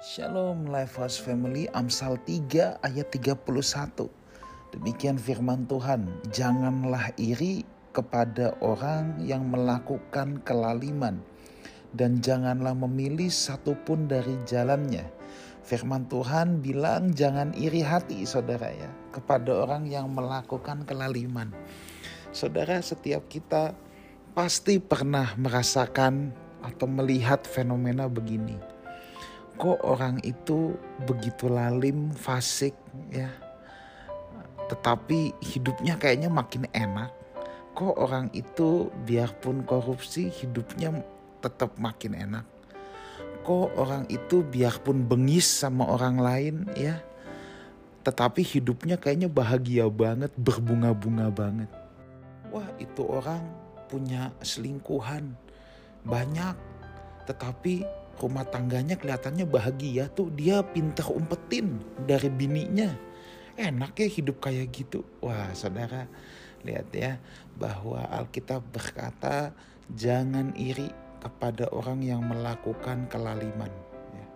Shalom Lifehouse Family Amsal 3 ayat 31 Demikian firman Tuhan Janganlah iri kepada orang yang melakukan kelaliman Dan janganlah memilih satupun dari jalannya. Firman Tuhan bilang jangan iri hati saudara ya Kepada orang yang melakukan kelaliman. Saudara setiap kita pasti pernah merasakan atau melihat fenomena begini kok orang itu begitu lalim, fasik ya. Tetapi hidupnya kayaknya makin enak. Kok orang itu biarpun korupsi hidupnya tetap makin enak. Kok orang itu biarpun bengis sama orang lain ya. Tetapi hidupnya kayaknya bahagia banget, berbunga-bunga banget. Wah itu orang punya selingkuhan banyak. Tetapi rumah tangganya kelihatannya bahagia tuh dia pintar umpetin dari bininya. Enak ya hidup kayak gitu. Wah saudara lihat ya bahwa Alkitab berkata jangan iri kepada orang yang melakukan kelaliman. Ya.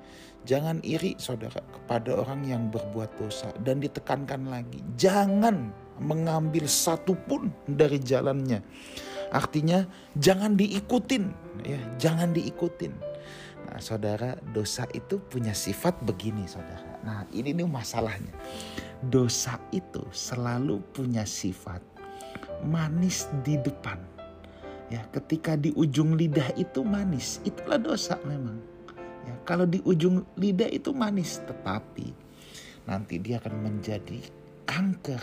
jangan iri saudara kepada orang yang berbuat dosa. Dan ditekankan lagi jangan mengambil satu pun dari jalannya. Artinya jangan diikutin. Ya jangan diikutin saudara, dosa itu punya sifat begini, saudara. Nah, ini nih masalahnya. Dosa itu selalu punya sifat manis di depan. Ya, ketika di ujung lidah itu manis, itulah dosa memang. Ya, kalau di ujung lidah itu manis, tetapi nanti dia akan menjadi kanker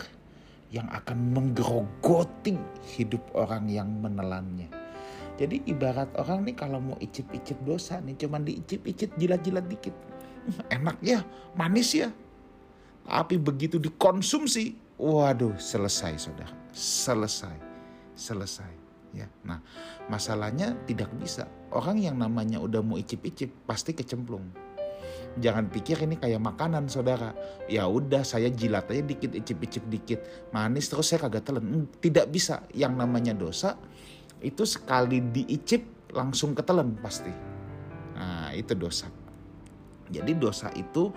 yang akan menggerogoti hidup orang yang menelannya. Jadi ibarat orang nih kalau mau icip-icip dosa nih cuman diicip-icip jilat-jilat dikit. Enak ya, manis ya. Tapi begitu dikonsumsi, waduh selesai saudara. Selesai, selesai. Ya, nah masalahnya tidak bisa. Orang yang namanya udah mau icip-icip pasti kecemplung. Jangan pikir ini kayak makanan saudara. Ya udah saya jilat aja dikit, icip-icip dikit. Manis terus saya kagak telan. Tidak bisa. Yang namanya dosa itu sekali diicip langsung ketelan pasti. Nah, itu dosa. Jadi dosa itu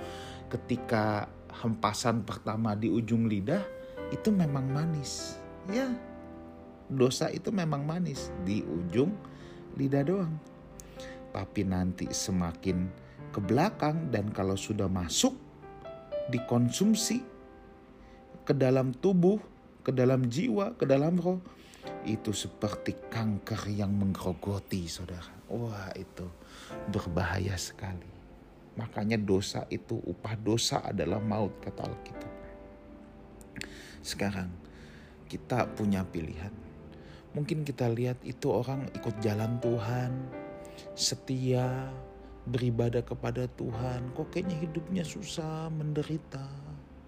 ketika hempasan pertama di ujung lidah itu memang manis. Ya. Dosa itu memang manis di ujung lidah doang. Tapi nanti semakin ke belakang dan kalau sudah masuk dikonsumsi ke dalam tubuh, ke dalam jiwa, ke dalam roh, itu seperti kanker yang menggerogoti saudara. Wah itu berbahaya sekali. Makanya dosa itu upah dosa adalah maut kata Alkitab. Sekarang kita punya pilihan. Mungkin kita lihat itu orang ikut jalan Tuhan, setia, beribadah kepada Tuhan. Kok kayaknya hidupnya susah, menderita,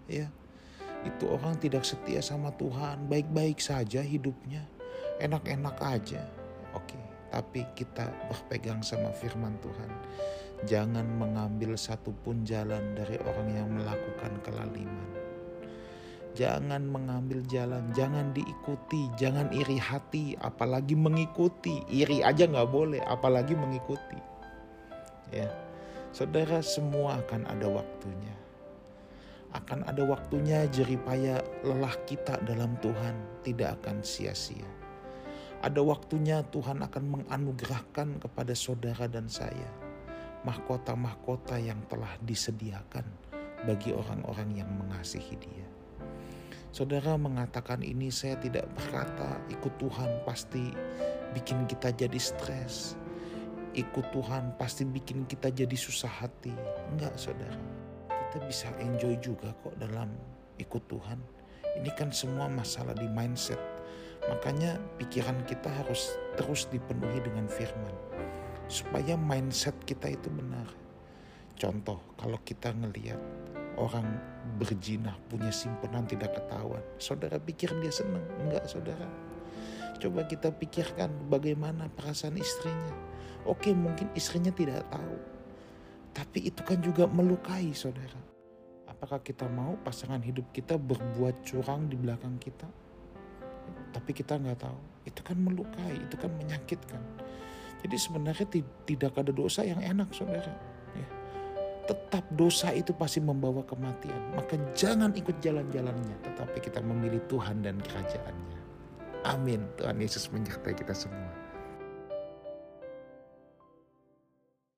ya. Itu orang tidak setia sama Tuhan, baik-baik saja hidupnya enak-enak aja. Oke, tapi kita berpegang sama firman Tuhan. Jangan mengambil satupun jalan dari orang yang melakukan kelaliman. Jangan mengambil jalan, jangan diikuti, jangan iri hati, apalagi mengikuti. Iri aja nggak boleh, apalagi mengikuti. Ya, saudara semua akan ada waktunya. Akan ada waktunya jeripaya lelah kita dalam Tuhan tidak akan sia-sia ada waktunya Tuhan akan menganugerahkan kepada saudara dan saya mahkota-mahkota yang telah disediakan bagi orang-orang yang mengasihi Dia. Saudara mengatakan ini saya tidak berkata ikut Tuhan pasti bikin kita jadi stres. Ikut Tuhan pasti bikin kita jadi susah hati. Enggak saudara. Kita bisa enjoy juga kok dalam ikut Tuhan. Ini kan semua masalah di mindset Makanya pikiran kita harus terus dipenuhi dengan firman. Supaya mindset kita itu benar. Contoh, kalau kita ngelihat orang berjinah punya simpenan tidak ketahuan. Saudara pikir dia senang? Enggak saudara. Coba kita pikirkan bagaimana perasaan istrinya. Oke mungkin istrinya tidak tahu. Tapi itu kan juga melukai saudara. Apakah kita mau pasangan hidup kita berbuat curang di belakang kita? Tapi kita nggak tahu itu kan melukai itu kan menyakitkan jadi sebenarnya tidak ada dosa yang enak saudara ya. tetap dosa itu pasti membawa kematian. Maka jangan ikut jalan-jalannya, tetapi kita memilih Tuhan dan kerajaannya. Amin. Tuhan Yesus menyertai kita semua.